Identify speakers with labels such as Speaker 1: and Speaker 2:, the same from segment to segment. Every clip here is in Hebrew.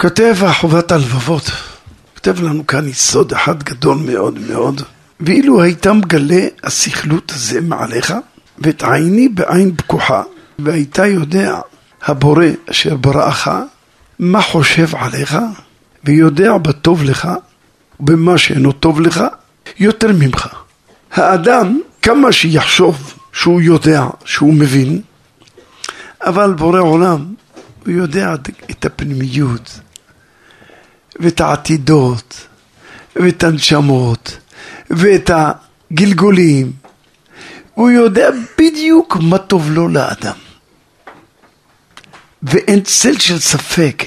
Speaker 1: כותב החובת הלבבות, כותב לנו כאן יסוד אחד גדול מאוד מאוד, ואילו היית מגלה הסכלות הזה מעליך, ותעייני בעין פקוחה, והיית יודע הבורא אשר בראך, מה חושב עליך, ויודע בטוב לך, ובמה שאינו טוב לך, יותר ממך. האדם, כמה שיחשוב שהוא יודע, שהוא מבין, אבל בורא עולם, הוא יודע את הפנימיות, ואת העתידות, ואת הנשמות, ואת הגלגולים. הוא יודע בדיוק מה טוב לו לאדם. ואין צל של ספק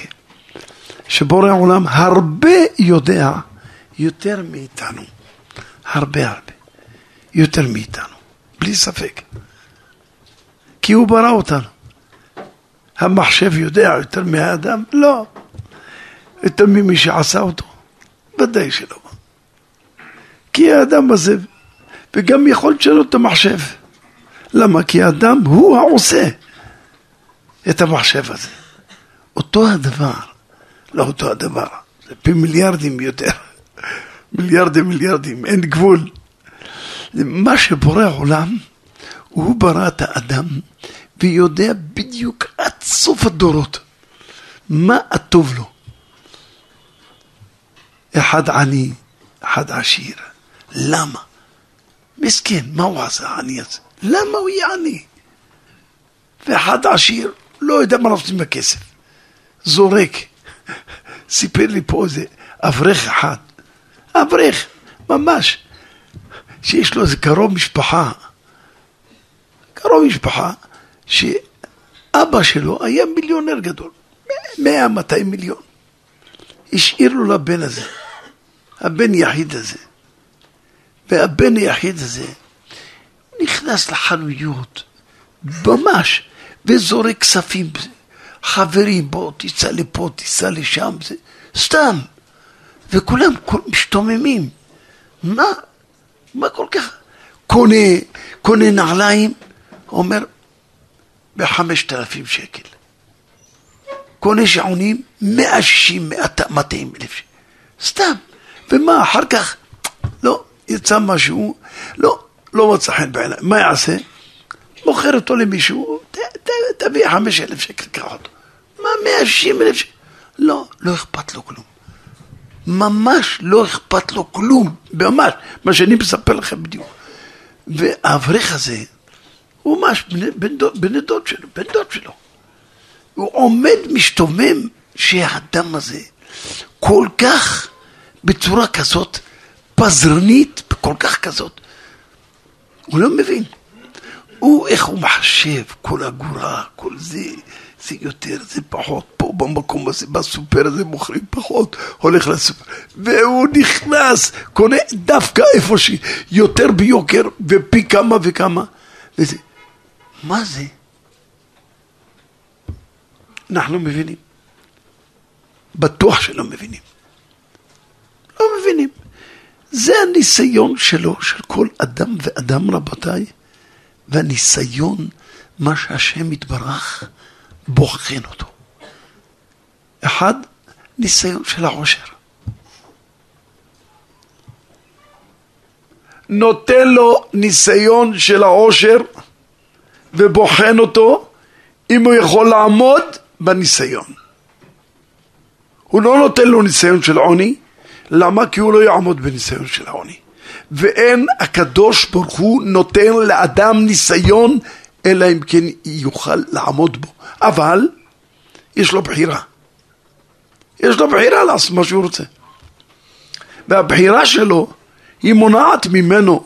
Speaker 1: שבורא עולם הרבה יודע יותר מאיתנו. הרבה הרבה. יותר מאיתנו. בלי ספק. כי הוא ברא אותנו. המחשב יודע יותר מהאדם? לא. יותר ממי שעשה אותו? ודאי שלא. כי האדם הזה, וגם יכול לשנות את המחשב. למה? כי האדם הוא העושה את המחשב הזה. אותו הדבר, לא אותו הדבר, זה פי מיליארדים יותר. מיליארדים מיליארדים, אין גבול. מה שבורא עולם, הוא ברא את האדם ויודע בדיוק עד סוף הדורות מה הטוב לו. אחד עני, אחד עשיר. למה? מסכן, מה הוא עשה העני הזה? למה הוא יהיה עני? ואחד עשיר, לא יודע מה רוצים בכסף. זורק. סיפר לי פה איזה אברך אחד. אברך, ממש. שיש לו איזה קרוב משפחה. קרוב משפחה, שאבא שלו היה מיליונר גדול. 100-200 מיליון. השאיר לו לבן הזה. הבן יחיד הזה. והבן היחיד הזה נכנס לחנויות, ממש, וזורק כספים. חברים, בוא, תיסע לפה, תיסע לשם, זה סתם. וכולם משתוממים. מה, מה כל כך? קונה, קונה נעליים, אומר, בחמשת אלפים שקל. קונה שעונים, מאה שישים, מאתיים אלף שקל. סתם. ומה, אחר כך, לא, יצא משהו, לא, לא מצא חן בעיניי, מה יעשה? מוכר אותו למישהו, ת, ת, תביא חמש אלף שקל, קח אותו. מה, מאה שישים אלף שקל? לא, לא אכפת לו כלום. ממש לא אכפת לו כלום, ממש, מה שאני מספר לכם בדיוק. והאברך הזה, הוא ממש בן בן דוד שלו, בן דוד שלו. הוא עומד משתומם שהאדם הזה כל כך, בצורה כזאת, פזרנית, כל כך כזאת. הוא לא מבין. הוא, איך הוא מחשב, כל אגורה, כל זה, זה יותר, זה פחות, פה במקום הזה, בסופר הזה מוכרים פחות, הולך לסופר, והוא נכנס, קונה דווקא איפה שיותר ביוקר, ופי כמה וכמה, וזה. מה זה? אנחנו מבינים. בטוח שלא מבינים. לא מבינים. זה הניסיון שלו, של כל אדם ואדם, רבותיי, והניסיון, מה שהשם יתברך, בוחן אותו. אחד, ניסיון של העושר. נותן לו ניסיון של העושר ובוחן אותו אם הוא יכול לעמוד בניסיון. הוא לא נותן לו ניסיון של עוני, למה? כי הוא לא יעמוד בניסיון של העוני. ואין הקדוש ברוך הוא נותן לאדם ניסיון אלא אם כן יוכל לעמוד בו. אבל יש לו בחירה. יש לו בחירה לעשות מה שהוא רוצה. והבחירה שלו היא מונעת ממנו,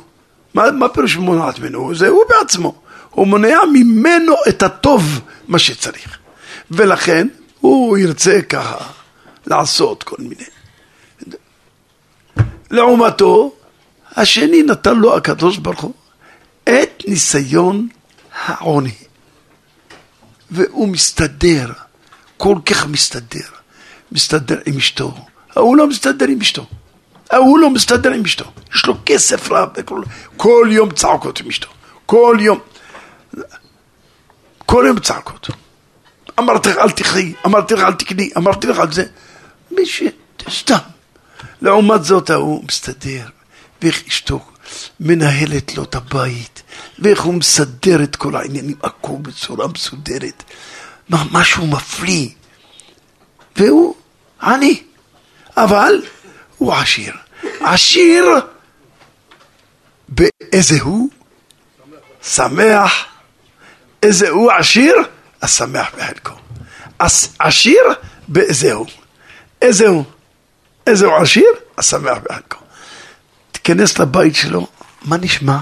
Speaker 1: מה, מה פירוש מונעת ממנו? זה הוא בעצמו. הוא מונע ממנו את הטוב, מה שצריך. ולכן הוא ירצה ככה לעשות כל מיני. לעומתו, השני נתן לו הקדוש ברוך הוא את ניסיון העוני. והוא מסתדר, כל כך מסתדר. מסתדר עם אשתו. ההוא לא מסתדר עם אשתו. ההוא לא מסתדר עם אשתו. יש לו כסף רב, כל, כל יום צעקות עם אשתו. כל יום. כל יום צעקות. אמרתי לך אל תחי, אמרתי לך אל תקני, אמרתי לך על זה. מי ש... סתם. לעומת זאת ההוא מסתדר, ואיך אשתו מנהלת לו את הבית, ואיך הוא מסדר את כל העניינים, הכל בצורה מסודרת. מה, משהו מפליא. והוא עני, אבל הוא עשיר. עשיר באיזה הוא? שמח. איזה הוא עשיר? השמח בחלקו. עשיר באיזה הוא. איזה הוא? איזה הוא עשיר? השמח בחלקו. תיכנס לבית שלו, מה נשמע?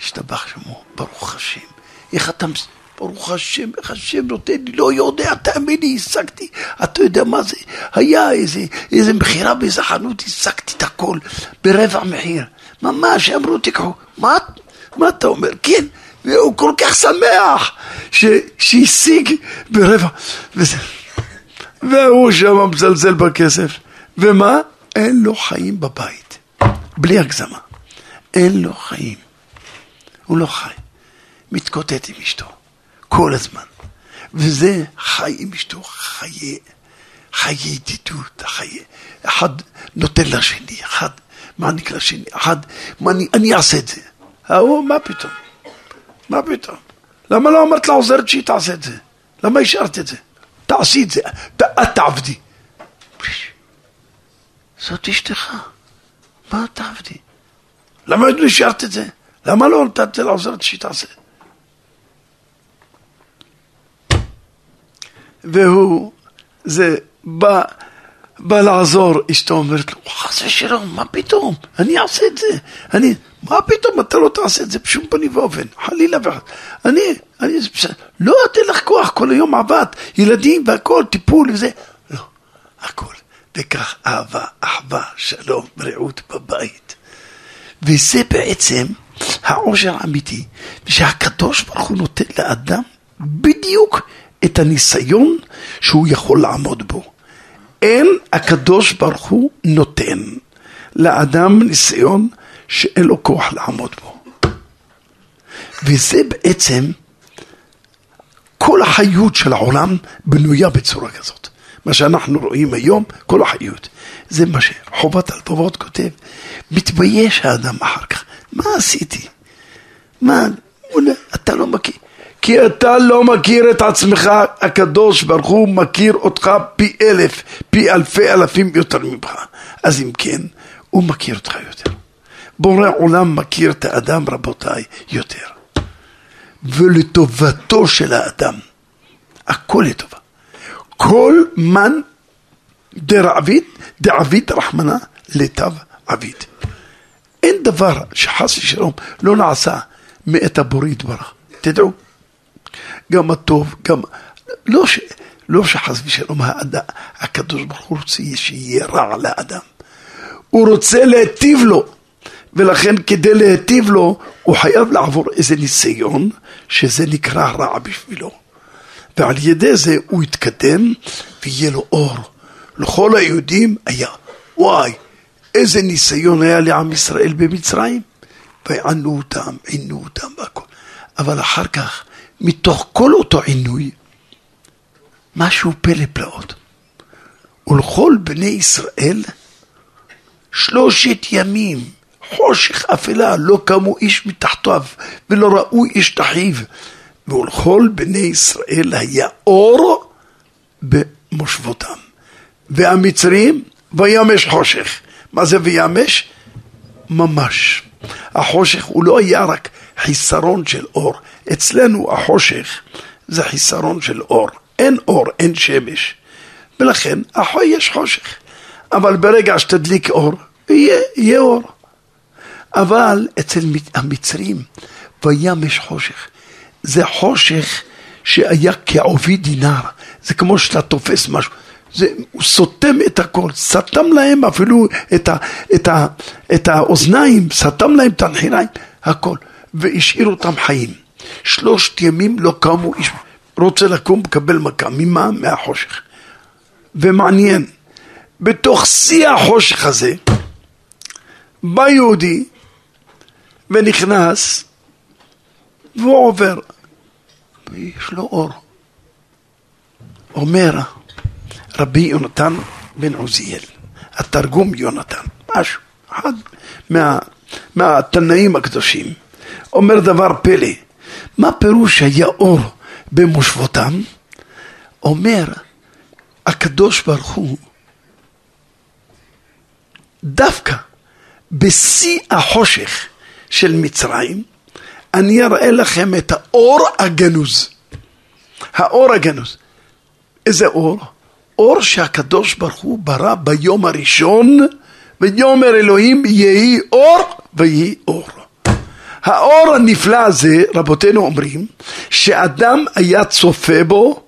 Speaker 1: השתבח שמו, ברוך השם. איך אתה... ברוך השם, איך השם נותן לי, לא יודע, תאמין לי, השגתי, אתה יודע מה זה, היה איזה, איזה מכירה באיזה חנות, השגתי את הכל ברבע מחיר, ממש, אמרו תיקחו, מה, מה אתה אומר? כן, והוא כל כך שמח שהשיג ברבע, וזה, והוא שם מזלזל בכסף, ומה? אין לו חיים בבית, בלי הגזמה, אין לו חיים, הוא לא חי, מתקוטט עם אשתו. כל הזמן. וזה חי עם אשתו, חיי, חיי ידידות, חיי, אחד נותן לשני, אחד מעניק לשני, אחד, מה אני, אני אעשה את זה. ההוא, מה פתאום? מה פתאום? למה לא אמרת לעוזרת שהיא תעשה את זה? למה השארת את זה? תעשי את זה, את תעבדי. זאת אשתך, מה תעבדי? למה לא השארת את זה? למה לא נתת לעוזרת שהיא תעשה? והוא, זה בא, בא לעזור, אשתו אומרת לו, חס ושלום, מה פתאום? אני אעשה את זה. אני, מה פתאום, אתה לא תעשה את זה בשום פנים ואופן, חלילה וחס. אני, אני, לא אתן לך כוח, כל היום עבד, ילדים והכל, טיפול וזה. לא, הכל. וכך אהבה, אחווה, שלום, רעות בבית. וזה בעצם העושר האמיתי, שהקדוש ברוך הוא נותן לאדם בדיוק את הניסיון שהוא יכול לעמוד בו. אין הקדוש ברוך הוא נותן לאדם ניסיון שאין לו כוח לעמוד בו. וזה בעצם, כל החיות של העולם בנויה בצורה כזאת. מה שאנחנו רואים היום, כל החיות. זה מה שחובת הלבבות כותב. מתבייש האדם אחר כך. מה עשיתי? מה, אתה לא מכיר. כי אתה לא מכיר את עצמך, הקדוש ברוך הוא מכיר אותך פי אלף, פי אלפי אלפים יותר ממך. אז אם כן, הוא מכיר אותך יותר. בורא עולם מכיר את האדם, רבותיי, יותר. ולטובתו של האדם, הכל לטובה. כל מן דרעבית, דעבית רחמנה, לטב עביד. אין דבר שחס ושלום לא נעשה מאת הבורא יתברך. תדעו. גם הטוב, גם... לא, ש... לא שחס ושלום האדם, הקדוש ברוך הוא רוצה שיהיה רע לאדם. הוא רוצה להיטיב לו, ולכן כדי להיטיב לו, הוא חייב לעבור איזה ניסיון, שזה נקרא רע בשבילו. ועל ידי זה הוא יתקדם ויהיה לו אור. לכל היהודים היה, וואי, איזה ניסיון היה לעם ישראל במצרים, ויענו אותם, עינו אותם והכל. אבל אחר כך מתוך כל אותו עינוי, משהו פלא פלאות. ולכל בני ישראל שלושת ימים, חושך אפלה, לא קמו איש מתחתיו, ולא ראו איש תחיו. ולכל בני ישראל היה אור במושבותם. והמצרים, וימש חושך. מה זה וימש? ממש. החושך הוא לא היה רק חיסרון של אור. אצלנו החושך זה חיסרון של אור. אין אור, אין שמש. ולכן יש חושך. אבל ברגע שתדליק אור, יהיה, יהיה אור. אבל אצל המצרים, וימש חושך. זה חושך שהיה כעובי דינר. זה כמו שאתה תופס משהו. זה, הוא סותם את הכל, סתם להם אפילו את, ה, את, ה, את האוזניים, סתם להם את הנחיריים, הכל, והשאיר אותם חיים. שלושת ימים לא קמו איש, רוצה לקום, מקבל מכה, ממה? מהחושך. ומעניין, בתוך שיא החושך הזה, בא יהודי ונכנס והוא עובר, ויש לו אור. אומר רבי יונתן בן עוזיאל, התרגום יונתן, משהו, אחד מה, מהתנאים הקדושים, אומר דבר פלא, מה פירוש היה אור במושבותם? אומר הקדוש ברוך הוא, דווקא בשיא החושך של מצרים, אני אראה לכם את האור הגנוז. האור הגנוז. איזה אור? אור שהקדוש ברוך הוא ברא ביום הראשון, ויאמר אלוהים יהי אור ויהי אור. האור הנפלא הזה, רבותינו אומרים, שאדם היה צופה בו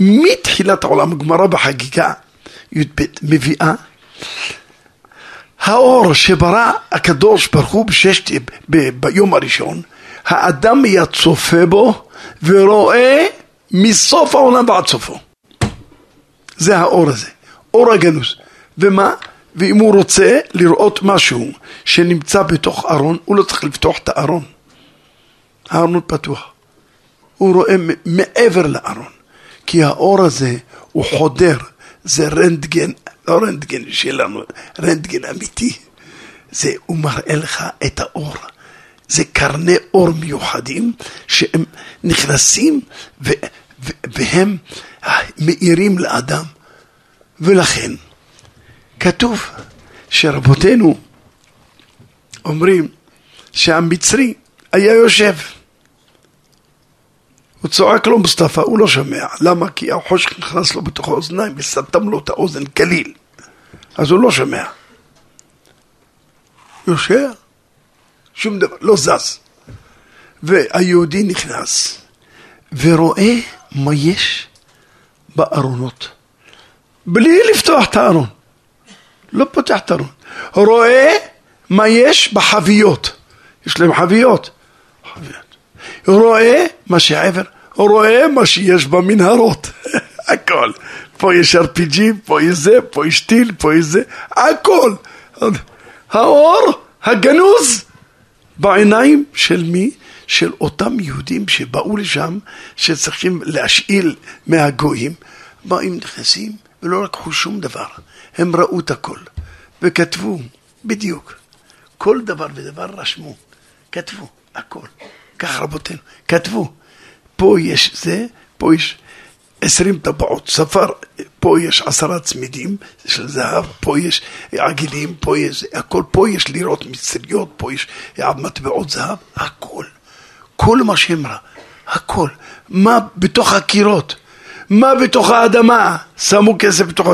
Speaker 1: מתחילת העולם, הגמרא בחגיגה י"ב מביאה האור שברא הקדוש ברוך הוא ביום הראשון, האדם היה צופה בו ורואה מסוף העולם ועד סופו. זה האור הזה, אור הגנוז. ומה? ואם הוא רוצה לראות משהו שנמצא בתוך ארון, הוא לא צריך לפתוח את הארון. הארון פתוח. הוא רואה מעבר לארון. כי האור הזה הוא חודר, זה רנטגן, לא רנטגן שלנו, רנטגן אמיתי. זה, הוא מראה לך את האור. זה קרני אור מיוחדים שהם נכנסים ו, ו, והם מאירים לאדם. ולכן, כתוב שרבותינו אומרים שהמצרי היה יושב. הוא צועק לו מוסטפא, הוא לא שומע. למה? כי החושך נכנס לו בתוך האוזניים וסתם לו את האוזן כליל. אז הוא לא שומע. יושב, שום דבר, לא זז. והיהודי נכנס ורואה מה יש בארונות. בלי לפתוח את הארון. לא פותח את הארון. רואה מה יש בחביות. יש להם חביות. חביות. רואה מה שעבר, רואה מה שיש במנהרות. הכל. פה יש RPG, פה יש זה, פה יש טיל, פה יש זה, הכל. האור הגנוז בעיניים של מי? של אותם יהודים שבאו לשם, שצריכים להשאיל מהגויים, באים, נכנסים, ולא לקחו שום דבר. הם ראו את הכל, וכתבו, בדיוק. כל דבר ודבר רשמו, כתבו, הכל. כך רבותינו, כתבו. פה יש זה, פה יש עשרים טבעות, ספר, פה יש עשרה צמידים של זהב, פה יש עגילים, פה יש, הכל, פה יש לירות מצריות, פה יש מטבעות זהב, הכל. כל מה שהם ראה, הכל. מה בתוך הקירות, מה בתוך האדמה, שמו כסף בתוך...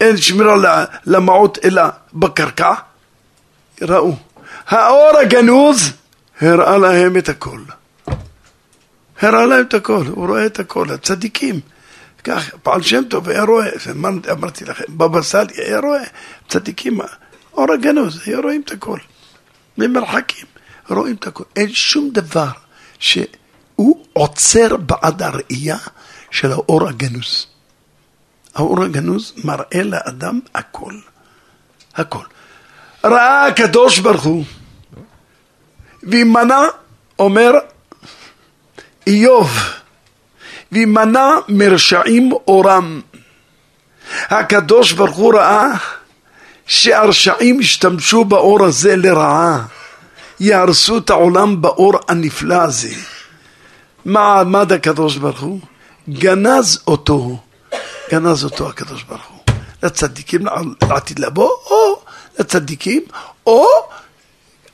Speaker 1: אין שמירה למעות אלא בקרקע, ראו. האור הגנוז הראה להם את הכל. הראה להם את הכל, הוא רואה את הכל, הצדיקים. כך, פעל שם טוב היה רואה, אמרתי לכם, בבא סאלי היה רואה, צדיקים, אור הגנוז, היה רואים את הכל. ממרחקים, רואים את הכל. אין שום דבר שהוא עוצר בעד הראייה של האור הגנוז. האור הגנוז מראה לאדם הכל. הכל. ראה הקדוש ברוך הוא, וימנע, אומר איוב, וימנע מרשעים אורם. הקדוש ברוך הוא ראה שהרשעים ישתמשו באור הזה לרעה, יהרסו את העולם באור הנפלא הזה. מה עמד הקדוש ברוך הוא? גנז אותו, גנז אותו הקדוש ברוך הוא. לצדיקים לעתיד לבוא, או לצדיקים, או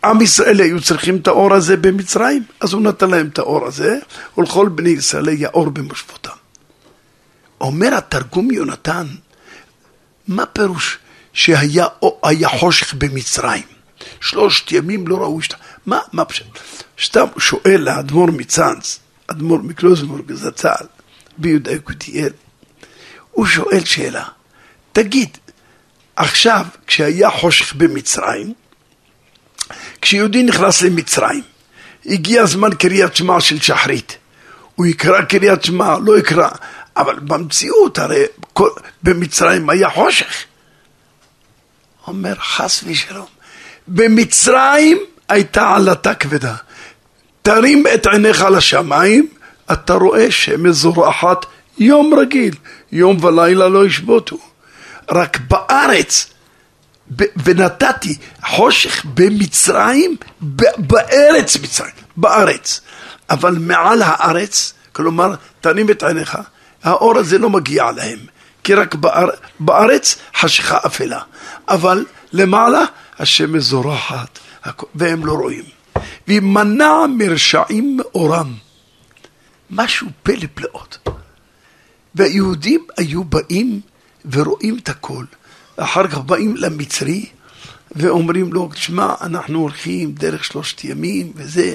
Speaker 1: עם ישראל היו צריכים את האור הזה במצרים, אז הוא נתן להם את האור הזה, ולכל בני ישראל היה אור במושבותם. אומר התרגום יונתן, מה פירוש שהיה היה חושך במצרים? שלושת ימים לא ראו שתה. מה, מה פשוט? סתם שואל האדמו"ר מצאנז, אדמו"ר מקלוזנבורג זצ"ל, ביהודה קוטיאל, הוא שואל שאלה, תגיד, עכשיו כשהיה חושך במצרים, כשיהודי נכנס למצרים, הגיע זמן קריאת שמע של שחרית. הוא יקרא קריאת שמע, לא יקרא, אבל במציאות, הרי כל, במצרים היה חושך. אומר חס ושלום, במצרים הייתה עלתה כבדה. תרים את עיניך לשמיים, אתה רואה שמש זורחת יום רגיל, יום ולילה לא ישבותו. רק בארץ, ונתתי חושך במצרים, בארץ מצרים, בארץ. אבל מעל הארץ, כלומר, תנים את עיניך, האור הזה לא מגיע להם, כי רק באר, בארץ חשיכה אפלה. אבל למעלה השמש זורחת, והם לא רואים. וימנע מרשעים מאורם. משהו פלא פלאות. והיהודים היו באים ורואים את הכל. אחר כך באים למצרי ואומרים לו, תשמע, אנחנו הולכים דרך שלושת ימים וזה,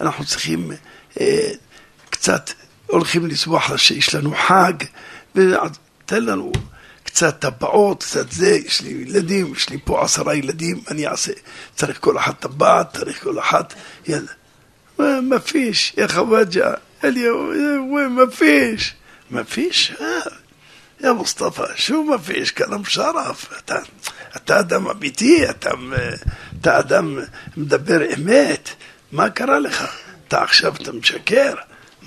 Speaker 1: אנחנו צריכים אה, קצת, הולכים לסבוח שיש לנו חג, ותן לנו קצת טבעות, קצת זה, יש לי ילדים, יש לי פה עשרה ילדים, אני אעשה, צריך כל אחת טבעת, צריך כל אחת, יאללה. מפיש, יא חוואג'ה, אליהו, מפיש, מפיש, אה. אה יא מוסטפא, שוב מפיש, כלאם שרף, אתה, אתה אדם אמיתי, אתה, אתה אדם מדבר אמת, מה קרה לך? אתה עכשיו, אתה משקר?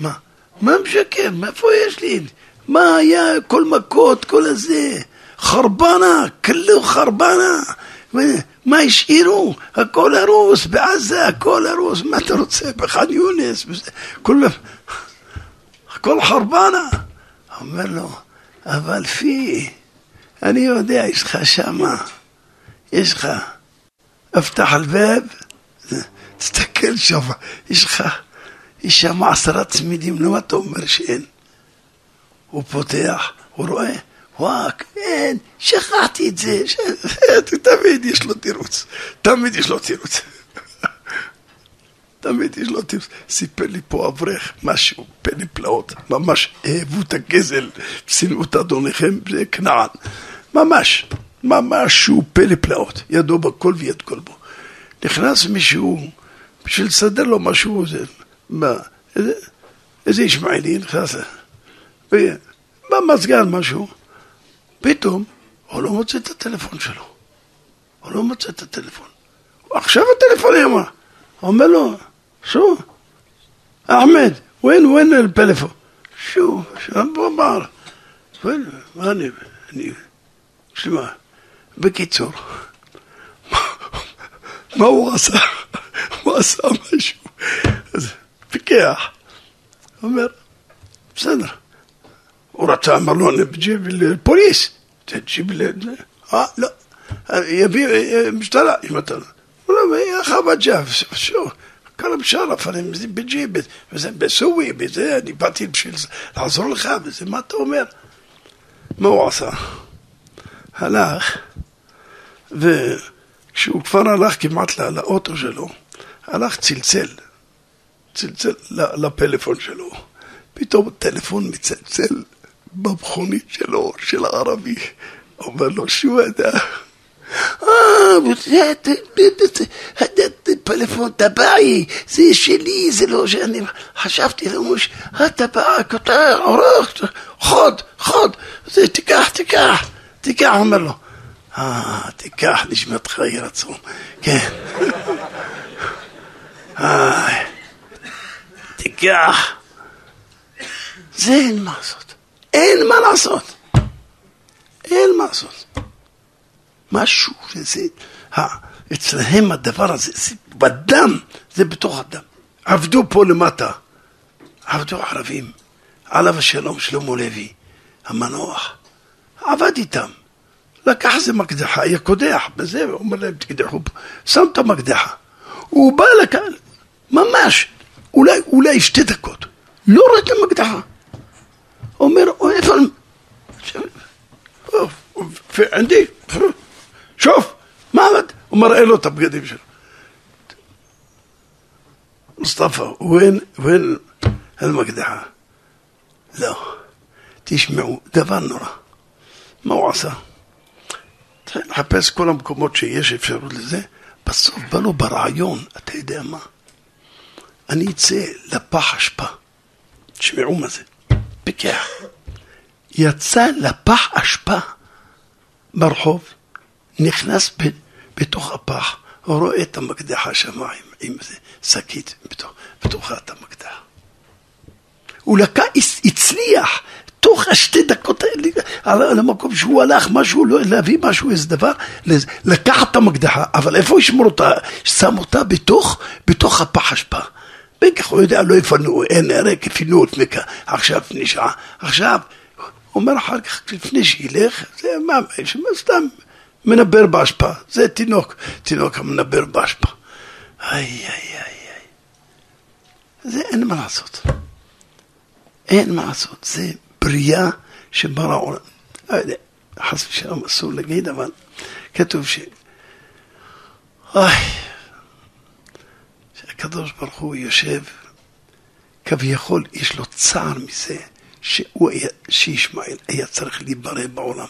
Speaker 1: מה? מה משקר? מאיפה יש לי? מה היה כל מכות, כל הזה? חרבנה, כלו חרבנה. מה השאירו? הכל הרוס, בעזה הכל הרוס, מה אתה רוצה? בח'אן יונס, כל... הכל חרבנה. אומר לו, אבל פי, אני יודע, יש לך שמה, יש לך, אפתח אלבב, תסתכל שם, יש לך, יש שם עשרה צמידים, למה אתה אומר שאין? הוא פותח, הוא רואה, וואו, כן, שכחתי את זה, תמיד יש לו תירוץ, תמיד יש לו תירוץ. תמיד יש לו תירוץ. סיפר לי פה אברך משהו, פלא פלאות, ממש אהבו את הגזל, שנאו את אדוניכם, זה כנען. ממש, ממש שהוא פלא פלאות, ידו בכל ויד כל בו. נכנס מישהו, בשביל לסדר לו משהו, זה, מה, איזה, איזה ישמעאלי נכנס, במזגן משהו, פתאום הוא לא מוצא את הטלפון שלו. הוא לא מוצא את הטלפון. עכשיו הטלפון יאמר. אומר לו, שו, אחמד, ווין ווין אל פלאפון. שו, שם פה אמר. מה אני, אני, שמע, בקיצור, מה הוא עשה? הוא עשה משהו. אז פיקח. אומר, בסדר. הוא רצה, אמר לו, אני בג'יב לפוליס, תג'יב ל... כלם שרף, אני בג'יב, וזה בסווי, בזה, אני באתי בשביל לעזור לך, וזה, מה אתה אומר? מה הוא עשה? הלך, וכשהוא כבר הלך כמעט לאוטו שלו, הלך צלצל, צלצל לפלאפון שלו. פתאום הטלפון מצלצל במכונית שלו, של הערבי. אומר לו, שו אתה? אה, פלאפון טבעי, זה שלי, זה לא שאני חשבתי למוש, הטבעה, כותר, עורך, חוד, חוד, תיקח, תיקח, תיקח, אומר לו. אה, תיקח, נשמתך יהי רצון, כן. תיקח. זה אין מה לעשות. אין מה לעשות. אין מה לעשות. משהו שזה, אצלהם הדבר הזה, זה בדם, זה בתוך הדם. עבדו פה למטה, עבדו ערבים, עליו השלום שלמה לוי, המנוח, עבד איתם. לקח איזה מקדחה, היה קודח בזה, אומר להם תקדחו פה, שם את המקדחה. הוא בא לכאן, ממש, אולי, אולי שתי דקות, לא רואה את המקדחה. אומר, איפה... וענדי, שוף, מה עמד? הוא מראה לו את הבגדים שלו. מוסטפא, ווין, ווין المقدحة לא, תשמעו, דבר נורא. מה הוא עשה? לחפש כל המקומות שיש אפשרות לזה, בסוף בא לו ברעיון, אתה יודע מה? אני אצא לפח אשפה. תשמעו מה זה. פיקח. יצא לפח אשפה ברחוב, נכנס ב, בתוך הפח, הוא רואה את המקדחה שם עם, עם שקית בתוך, בתוך את המקדחה. הוא לקח, הצליח, בתוך השתי דקות האלה, על, על המקום שהוא הלך, משהו, לא, להביא משהו, איזה דבר, לקחת את המקדחה, אבל איפה ישמור אותה? שם אותה בתוך, בתוך הפח אשפה. בין כך הוא יודע, לא יפנו, אין, רק פינו את מכה, עכשיו לפני שעה. עכשיו, הוא אומר אחר כך, לפני שילך, זה מה, סתם מנבר באשפה, זה תינוק, תינוק המנבר באשפה. איי, איי, איי, איי. זה אין מה לעשות. אין מה לעשות, זה בריאה שברא עולם. לא חס ושלום אסור להגיד, אבל כתוב ש... אוי, שהקדוש ברוך הוא יושב, כביכול יש לו צער מזה שהוא היה, שישמעאל היה צריך להיברא בעולם,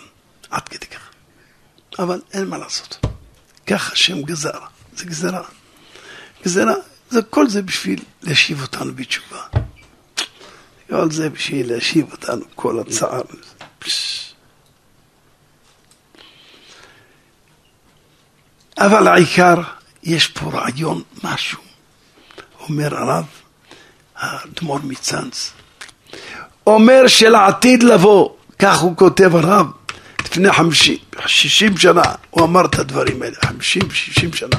Speaker 1: עד כדי כך. אבל אין מה לעשות. כך השם גזר, זה גזרה. גזרה, זה, כל זה בשביל להשיב אותנו בתשובה. כל זה בשביל להשיב אותנו, כל הצער. אבל העיקר, יש פה רעיון, משהו. אומר הרב, האדמו"ר מצאנז, אומר שלעתיד לבוא, כך הוא כותב הרב, לפני חמישים, שישים שנה, הוא אמר את הדברים האלה, חמישים, שישים שנה,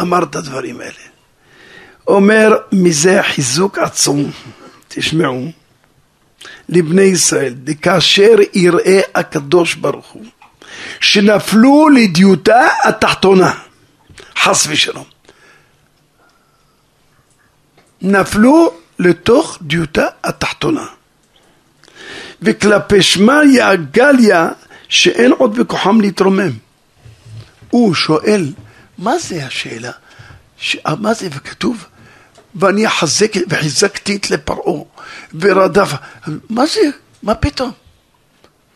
Speaker 1: אמר את הדברים האלה. אומר מזה חיזוק עצום, תשמעו, לבני ישראל, כאשר יראה הקדוש ברוך הוא, שנפלו לדיוטה התחתונה, חס ושלום. נפלו לתוך דיוטה התחתונה. וכלפי שמריה גליה שאין עוד בכוחם להתרומם. הוא שואל, מה זה השאלה? ש... מה זה? וכתוב, ואני אחזק וחיזקתי את לפרעה ורדף. מה זה? מה פתאום?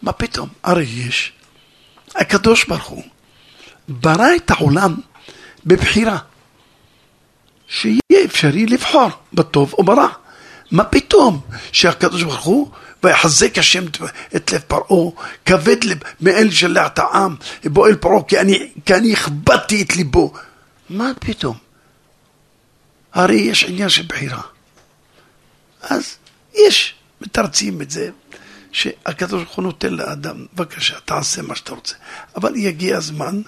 Speaker 1: מה פתאום? הרי יש. הקדוש ברוך הוא ברא את העולם בבחירה. שיהיה אפשרי לבחור בטוב או ברע. מה פתאום שהקדוש ברוך הוא ויחזק השם את לב פרעה, כבד לב מאל שלח את העם, בוא אל פרעה כי אני, כי אני הכבדתי את ליבו. מה פתאום? הרי יש עניין של בחירה. אז יש, מתרצים את זה, שהקדוש ברוך הוא נותן לאדם, בבקשה, תעשה מה שאתה רוצה. אבל יגיע הזמן,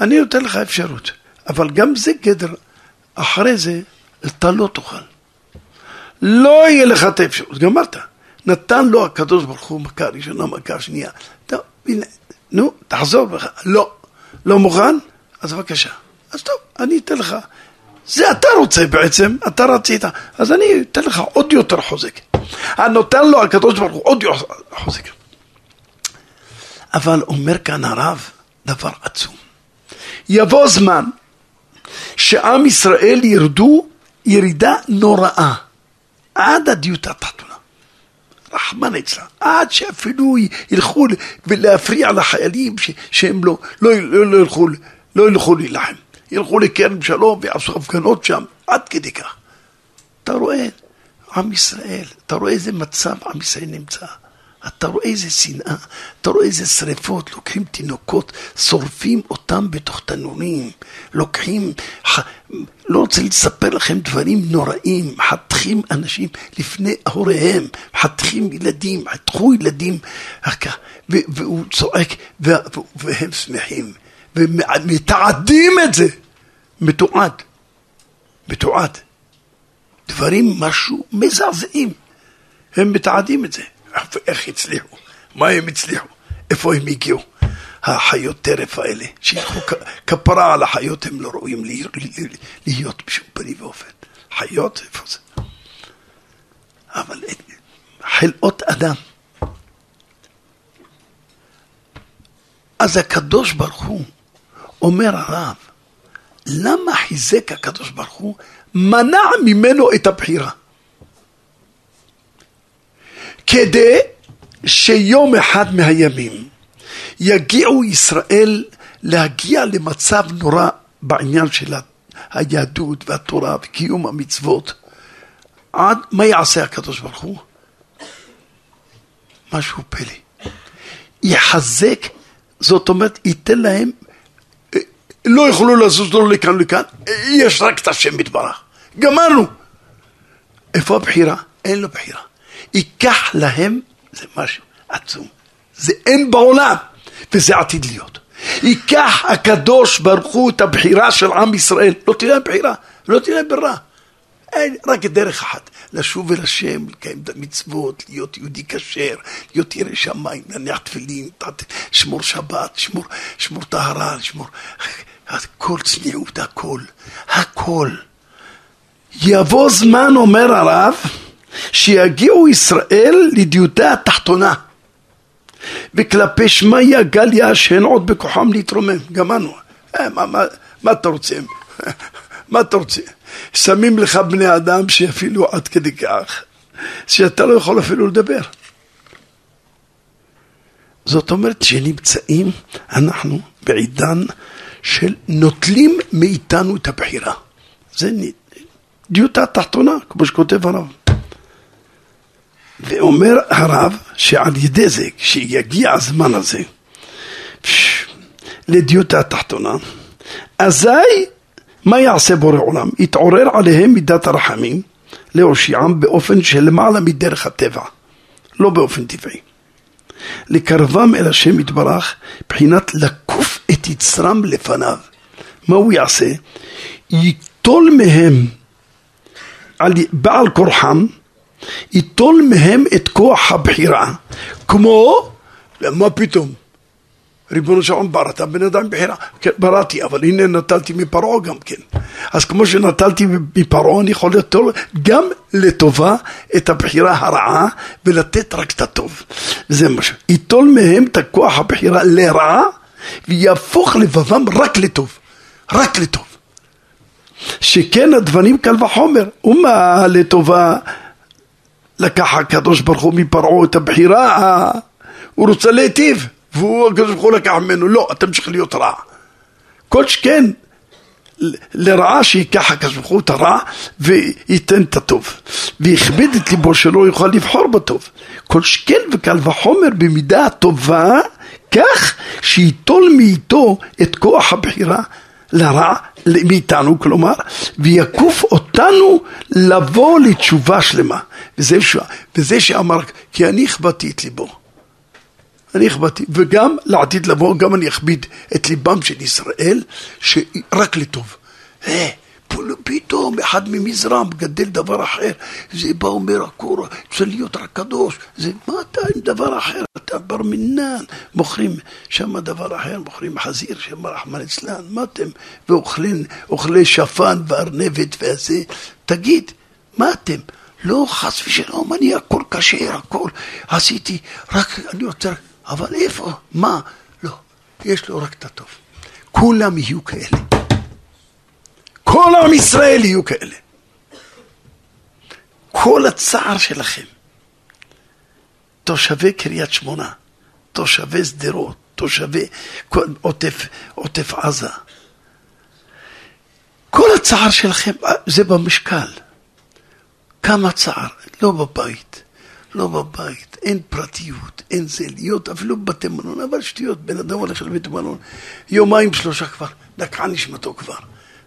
Speaker 1: אני נותן לך אפשרות. אבל גם זה גדר, אחרי זה אתה לא תוכל. לא יהיה לך את האפשרות, גמרת. נתן לו הקדוש ברוך הוא מכה ראשונה, מכה שנייה. טוב, הנה, נו, תחזור בך. לא, לא מוכן? אז בבקשה. אז טוב, אני אתן לך. זה אתה רוצה בעצם, אתה רצית, אז אני אתן לך עוד יותר חוזק. הנותן לו הקדוש ברוך הוא עוד יותר חוזק. אבל אומר כאן הרב דבר עצום. יבוא זמן שעם ישראל ירדו ירידה נוראה עד הדיוט התחתונה. רחמן אצלה, עד שאפילו ילכו ולהפריע לחיילים שהם לא, לא, לא, לא ילכו, לא ילכו להילחם. ילכו לקרן שלום ויעשו הפגנות שם, עד כדי כך. אתה רואה, עם ישראל, אתה רואה איזה מצב עם ישראל נמצא. אתה רואה איזה שנאה, אתה רואה איזה שריפות, לוקחים תינוקות, שורפים אותם בתוך תנורים, לוקחים, ח... לא רוצה לספר לכם דברים נוראים, חתכים אנשים לפני הוריהם, חתכים ילדים, חתכו ילדים, והוא צועק, והם שמחים, ומתעדים את זה, מתועד, מתועד. דברים משהו מזעזעים, הם מתעדים את זה. איך הצליחו? מה הם הצליחו? איפה הם הגיעו? החיות טרף האלה, שילכו כפרה על החיות, הם לא ראויים להיות בשום פנים ואופן. חיות, איפה זה? אבל חלאות אדם. אז הקדוש ברוך הוא, אומר הרב, למה חיזק הקדוש ברוך הוא, מנע ממנו את הבחירה? כדי שיום אחד מהימים יגיעו ישראל להגיע למצב נורא בעניין של היהדות והתורה וקיום המצוות. עד מה יעשה הקדוש ברוך הוא? משהו פלא. יחזק, זאת אומרת, ייתן להם, לא יוכלו לזוז לא לכאן ולכאן, יש רק את השם יתברך. גמרנו. איפה הבחירה? אין לו בחירה. ייקח להם זה משהו עצום. זה אין בעולם, וזה עתיד להיות. ייקח הקדוש ברוך הוא את הבחירה של עם ישראל, לא תהיה להם בחירה, לא תהיה להם ברירה. אין, רק דרך אחת, לשוב אל השם, לקיים את המצוות, להיות יהודי כשר, להיות ירא שמיים, להניח תפילין, לשמור שבת, לשמור, לשמור טהרה, לשמור... הכל צניעות, הכל, הכל. יבוא זמן, אומר הרב, שיגיעו ישראל לדיוטה התחתונה. וכלפי שמיא גליה שאין עוד בכוחם להתרומם, גמרנו. אה, מה, מה, מה אתה רוצה? מה אתה רוצה? שמים לך בני אדם שאפילו עד כדי כך, שאתה לא יכול אפילו לדבר. זאת אומרת שנמצאים אנחנו בעידן של נוטלים מאיתנו את הבחירה. זה דיוטה תחתונה, כמו שכותב הרב. ואומר הרב שעל ידי זה, כשיגיע הזמן הזה לדיוטה התחתונה, אזי מה יעשה בורא עולם? יתעורר עליהם מידת הרחמים להושיעם באופן שלמעלה מדרך הטבע, לא באופן טבעי. לקרבם אל השם יתברך, בחינת לקוף את יצרם לפניו. מה הוא יעשה? ייטול מהם על בעל כורחם, ייטול מהם את כוח הבחירה, כמו, מה פתאום? ריבונו של עולם בראת בן אדם בחירה, כן, בראתי, אבל הנה נטלתי מפרעה גם כן. אז כמו שנטלתי מפרעה, אני יכול ליטול גם לטובה את הבחירה הרעה ולתת רק את הטוב. זה משהו. ייטול מהם את הכוח הבחירה לרעה ויהפוך לבבם רק לטוב. רק לטוב. שכן הדברים קל וחומר, ומה לטובה לקח הקדוש ברוך הוא מפרעה את הבחירה, הוא רוצה להיטיב. והוא הקדוש ברוך הוא לקח ממנו, לא, אתה ממשיך להיות רע. כל שכן לרעה שייקח הקדוש ברוך הוא את הרע וייתן את הטוב. ויכבד את ליבו שלו, יוכל לבחור בטוב. כל שכן וקל וחומר במידה הטובה, כך שייטול מאיתו את כוח הבחירה לרע מאיתנו, כלומר, ויקוף אותנו לבוא לתשובה שלמה. וזה, וזה שאמר, כי אני הכבדתי את ליבו. אני הכבדתי, וגם לעתיד לבוא, גם אני אכביד את ליבם של ישראל, שרק לטוב. אה, פתאום אחד ממזרם גדל דבר אחר, זה בא אומר הכור, צריך להיות רק קדוש, זה מה אתה עם דבר אחר, אתה בר מינן, מוכרים שם דבר אחר, מוכרים חזיר שם רחמן אצלן, מה אתם, ואוכלים, אוכלי שפן וארנבת וזה, תגיד, מה אתם? לא, חס ושלום, אני הכל כשר, הכל עשיתי, רק אני רוצה... אבל איפה? מה? לא, יש לו רק את הטוב. כולם יהיו כאלה. כל עם ישראל יהיו כאלה. כל הצער שלכם, תושבי קריית שמונה, תושבי שדרות, תושבי עוטף, עוטף עזה, כל הצער שלכם זה במשקל. כמה צער, לא בבית, לא בבית, אין פרטיות, אין זה, להיות אפילו בבתי מלון, אבל שטויות, בן אדם הולך לבית מלון, יומיים שלושה כבר, דקה נשמתו כבר.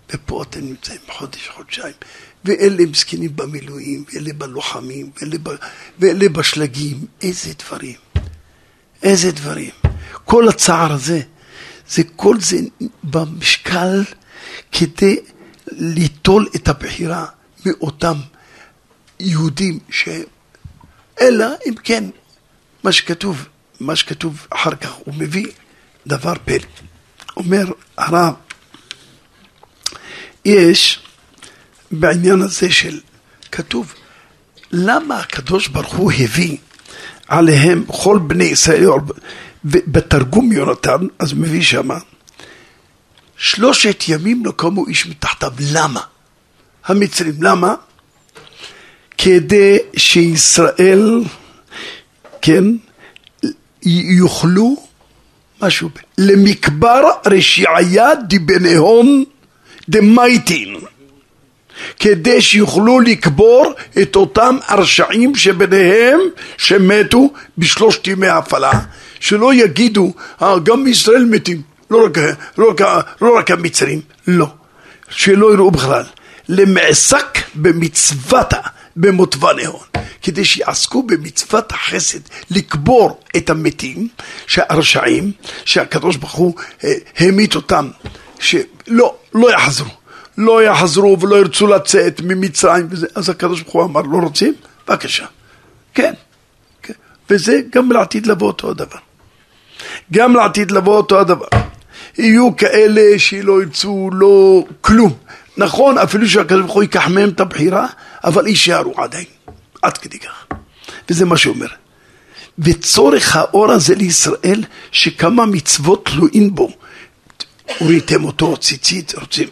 Speaker 1: ופה אתם נמצאים חודש, חודשיים, ואלה מסכנים במילואים, ואלה בלוחמים, ואלה, ב... ואלה בשלגים, איזה דברים, איזה דברים. כל הצער הזה, זה כל זה במשקל כדי ליטול את הבחירה מאותם יהודים ש... אלא אם כן, מה שכתוב, מה שכתוב אחר כך, הוא מביא דבר פלא. אומר הרב, יש בעניין הזה של, כתוב, למה הקדוש ברוך הוא הביא עליהם כל בני ישראל, בתרגום יונתן, אז מביא שמה, שלושת ימים לא קמו איש מתחתיו, למה? המצרים, למה? כדי שישראל, כן, יוכלו משהו, למקבר רשעיה דיבניהון דמייטין, כדי שיוכלו לקבור את אותם הרשעים שביניהם שמתו בשלושת ימי ההפעלה, שלא יגידו, אה, גם ישראל מתים, לא רק, לא, רק, לא רק המצרים, לא, שלא יראו בכלל. למעסק במצוות במוטבני הון, כדי שיעסקו במצוות החסד לקבור את המתים, הרשעים, שהקדוש ברוך הוא אה, המית אותם, שלא, לא יחזרו, לא יחזרו ולא ירצו לצאת ממצרים וזה, אז הקדוש ברוך הוא אמר, לא רוצים? בבקשה, כן, כן. וזה גם לעתיד לבוא אותו הדבר. גם לעתיד לבוא אותו הדבר. יהיו כאלה שלא ירצו לא כלום. נכון, אפילו שהקדוש ברוך הוא ייקח מהם את הבחירה, אבל יישארו עדיין, עד כדי כך. וזה מה שאומר. וצורך האור הזה לישראל, שכמה מצוות תלויים בו. וראיתם אותו ציצית, רוצים,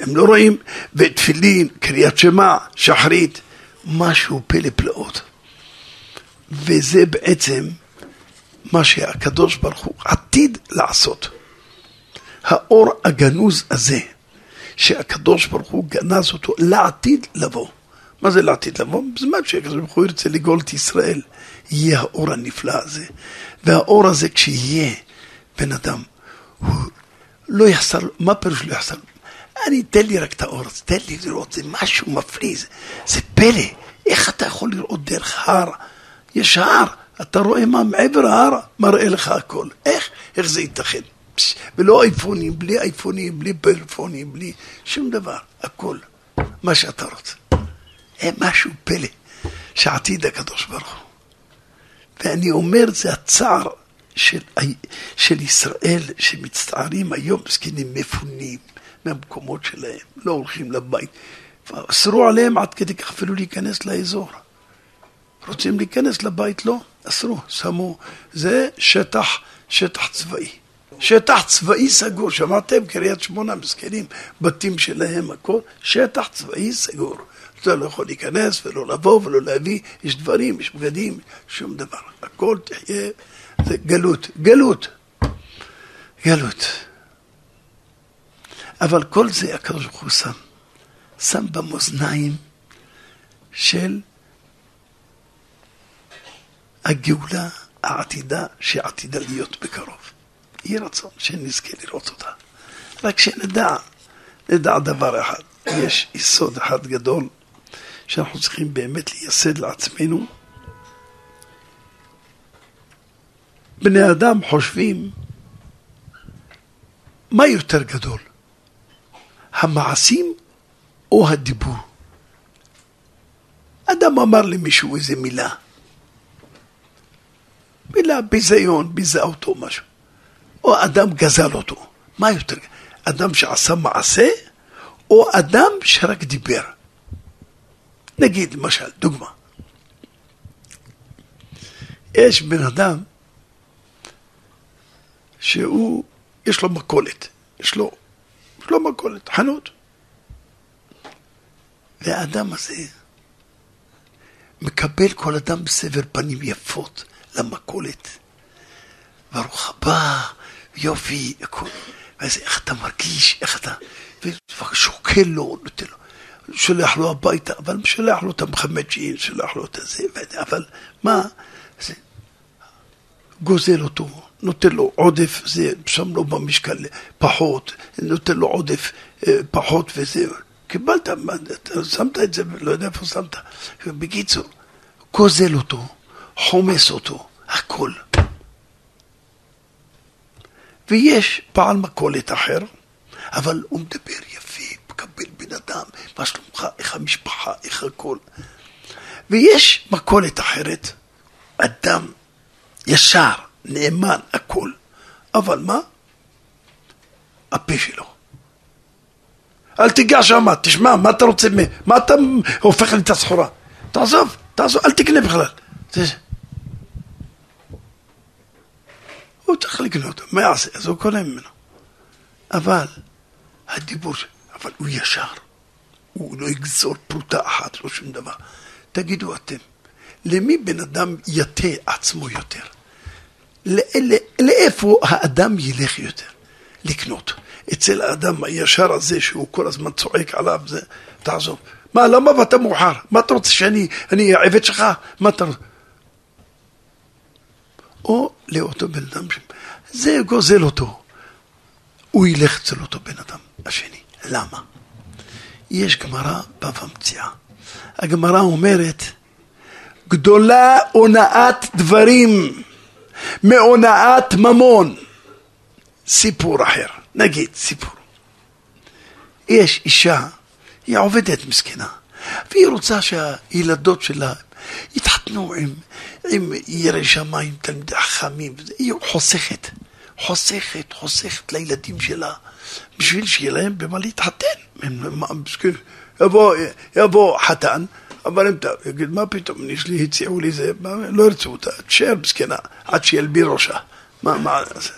Speaker 1: הם לא רואים, ותפילין, קריאת שמע, שחרית, משהו פלא פלאות. וזה בעצם מה שהקדוש ברוך הוא עתיד לעשות. האור הגנוז הזה, שהקדוש ברוך הוא גנז אותו לעתיד לבוא. מה זה לעתיד לבוא? בזמן שהקדוש ברוך הוא ירצה לגאול את ישראל, יהיה האור הנפלא הזה. והאור הזה כשיהיה בן אדם, הוא לא יחסר, מה פירוש לא יחסר? אני, תן לי רק את האור תן לי לראות, זה משהו מפליא, זה, זה פלא. איך אתה יכול לראות דרך הר? יש הר, אתה רואה מה מעבר ההר, מראה לך הכל. איך? איך זה ייתכן? ולא אייפונים, בלי אייפונים, בלי פלאפונים, בלי שום דבר, הכל, מה שאתה רוצה. אין משהו פלא שעתיד הקדוש ברוך הוא. ואני אומר, זה הצער של, של ישראל שמצטערים היום, זקנים מפונים מהמקומות שלהם, לא הולכים לבית. אסרו עליהם עד כדי כך אפילו להיכנס לאזור. רוצים להיכנס לבית? לא, אסרו, שמו, זה שטח, שטח צבאי. שטח צבאי סגור, שמעתם? קריית שמונה, מסכנים, בתים שלהם, הכל, שטח צבאי סגור. אתה לא יכול להיכנס ולא לבוא ולא להביא, יש דברים, יש בגדים, שום דבר. הכל תחיה, זה גלות, גלות, גלות. אבל כל זה הקדוש ברוך הוא שם, שם במאזניים של הגאולה העתידה שעתידה להיות בקרוב. יהי רצון שנזכה לראות אותה. רק שנדע, נדע דבר אחד, יש יסוד אחד גדול שאנחנו צריכים באמת לייסד לעצמנו. בני אדם חושבים מה יותר גדול, המעשים או הדיבור? אדם אמר למישהו איזה מילה, מילה ביזיון, ביזה אותו משהו. או אדם גזל אותו. מה יותר? אדם שעשה מעשה, או אדם שרק דיבר. נגיד, למשל, דוגמה. יש בן אדם שהוא, יש לו מכולת, יש לו, יש לו מכולת, חנות. והאדם הזה מקבל כל אדם בסבר פנים יפות למכולת. ברוך הבא, יופי, הכל. ואז איך אתה מרגיש, איך אתה... ושוקל לו, נותן לו. שולח לו הביתה, אבל שולח לו את המחמצ'ין, שולח לו את הזה, אבל מה, זה גוזל אותו, נותן לו עודף, זה שם לו במשקל פחות, נותן לו עודף אה, פחות וזה, קיבלת, שמת את זה, לא יודע איפה שמת. בקיצור, גוזל אותו, חומס אותו, הכל. ויש בעל מכולת אחר, אבל הוא מדבר יפה, מקבל בן אדם, מה שלומך, איך המשפחה, איך הכל. ויש מכולת אחרת, אדם ישר, נאמן, הכל. אבל מה? הפה שלו. אל תיגע שם, תשמע, מה אתה רוצה, מה אתה הופך לי את הסחורה? תעזוב, תעזוב, אל תקנה בכלל. הוא צריך לקנות, מה יעשה? אז הוא קונה ממנו. אבל הדיבור, אבל הוא ישר, הוא לא יגזור פרוטה אחת, לא שום דבר. תגידו אתם, למי בן אדם יטה עצמו יותר? לאיפה האדם ילך יותר? לקנות. אצל האדם הישר הזה שהוא כל הזמן צועק עליו, זה, תעזוב. מה, למה באת מאוחר? מה אתה רוצה שאני, אני עבד שלך? מה אתה רוצה? או לאותו בן אדם, זה גוזל אותו. הוא ילך אצל אותו בן אדם השני. למה? יש גמרא בבא מציאה, הגמרא אומרת, גדולה הונאת דברים מהונאת ממון. סיפור אחר, נגיד סיפור. יש אישה, היא עובדת מסכנה, והיא רוצה שהילדות שלה יתחתנו עם, עם ירא שמיים, תלמידי חכמים, היא חוסכת, חוסכת, חוסכת לילדים שלה, בשביל שיהיה להם במה להתחתן. יבוא, יבוא חתן, אבל אם אתה, יגיד, מה פתאום, יש לי, הציעו לי זה, לא ירצו אותה, תשאר מסכנה, עד שילביא ראשה. מה, מה, זה?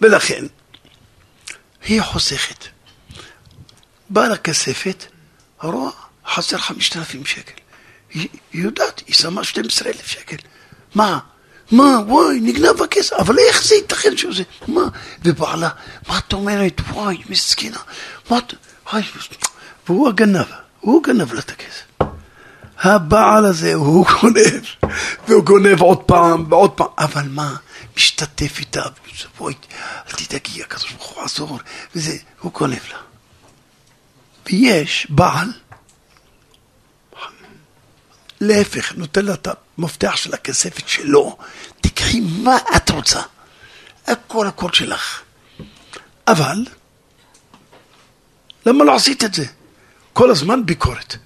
Speaker 1: ולכן, היא חוסכת. באה לכספת, רואה, חסר חמשת אלפים שקל. היא יודעת, היא שמה 12 אלף שקל. מה? מה, וואי, נגנב הכסף, אבל איך זה ייתכן שזה, מה? ובעלה, מה את אומרת, וואי, מסכנה, מה את, והוא הגנב, הוא גנב לה את הכסף. הבעל הזה, הוא גונב, והוא גונב עוד פעם ועוד פעם, אבל מה, משתתף איתה, בואי, אל תדאגי, הקדוש ברוך הוא עזור, וזה, הוא גונב לה. ויש בעל, להפך, נותן לה את המפתח של הכספת שלו, תקחי מה את רוצה, הכל הכל שלך. אבל, למה לא עשית את זה? כל הזמן ביקורת.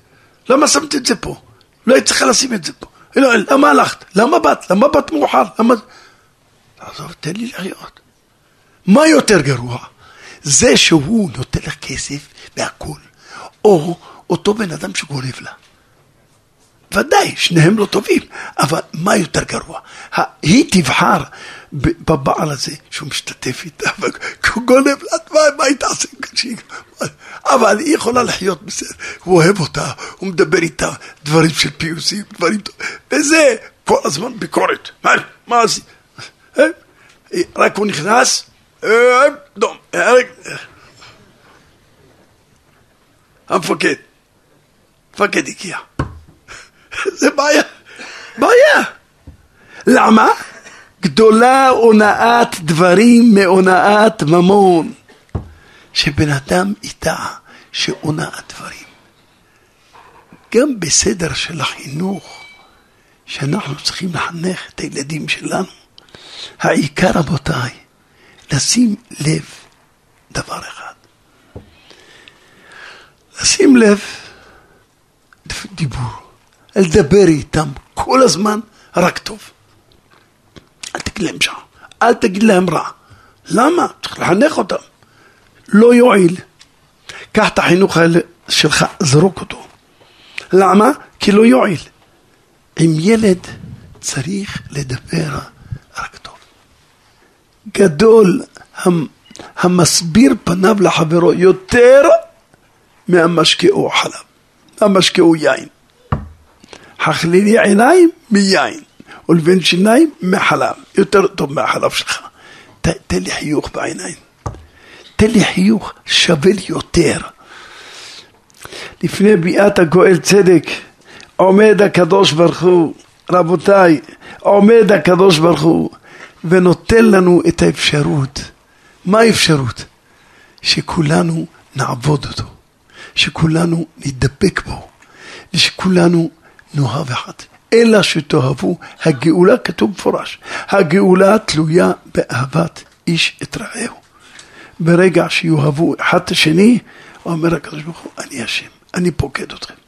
Speaker 1: למה שמת את זה פה? לא היית צריכה לשים את זה פה. לא, למה הלכת? למה באת? למה באת מאוחר? למה... עזוב, תן לי לחיות. מה יותר גרוע? זה שהוא נותן לך כסף והכול, או אותו בן אדם שגונב לה. ודאי, שניהם לא טובים, אבל מה יותר גרוע? היא תבחר בבעל הזה שהוא משתתף איתה, גונב לה, מה, מה היא תעשה? אבל היא יכולה לחיות בסדר, הוא אוהב אותה, הוא מדבר איתה דברים של פיוסים, דברים טובים, וזה כל הזמן ביקורת. מה, עשית? אה? רק הוא נכנס, אה, אה, המפקד, המפקד הגיע. זה בעיה, בעיה. למה? גדולה הונאת דברים מהונאת ממון. שבן אדם ידע שהונאת דברים. גם בסדר של החינוך, שאנחנו צריכים לחנך את הילדים שלנו, העיקר רבותיי, לשים לב דבר אחד. לשים לב דיבור. לדבר איתם כל הזמן רק טוב. תגיד להם שעה, אל תגיד להם רע. למה? צריך לחנך אותם. לא יועיל. קח את החינוך שלך, זרוק אותו. למה? כי לא יועיל. עם ילד צריך לדבר רק טוב. גדול המסביר פניו לחברו יותר מהמשקהו חלב, המשקהו יין. חכלילי עיניים מיין, ולבן שיניים מחלב, יותר טוב מהחלב שלך. תן לי חיוך בעיניים. תן לי חיוך שווה לי יותר. לפני ביאת הגואל צדק עומד הקדוש ברוך הוא, רבותיי, עומד הקדוש ברוך הוא ונותן לנו את האפשרות. מה האפשרות? שכולנו נעבוד אותו, שכולנו נדבק בו, ושכולנו נאהב אחד. אלא שתאהבו, הגאולה כתוב מפורש, הגאולה תלויה באהבת איש את רעהו. ברגע שיאהבו אחד את השני, אומר הקדוש ברוך הוא, אני אשם, אני פוקד אתכם.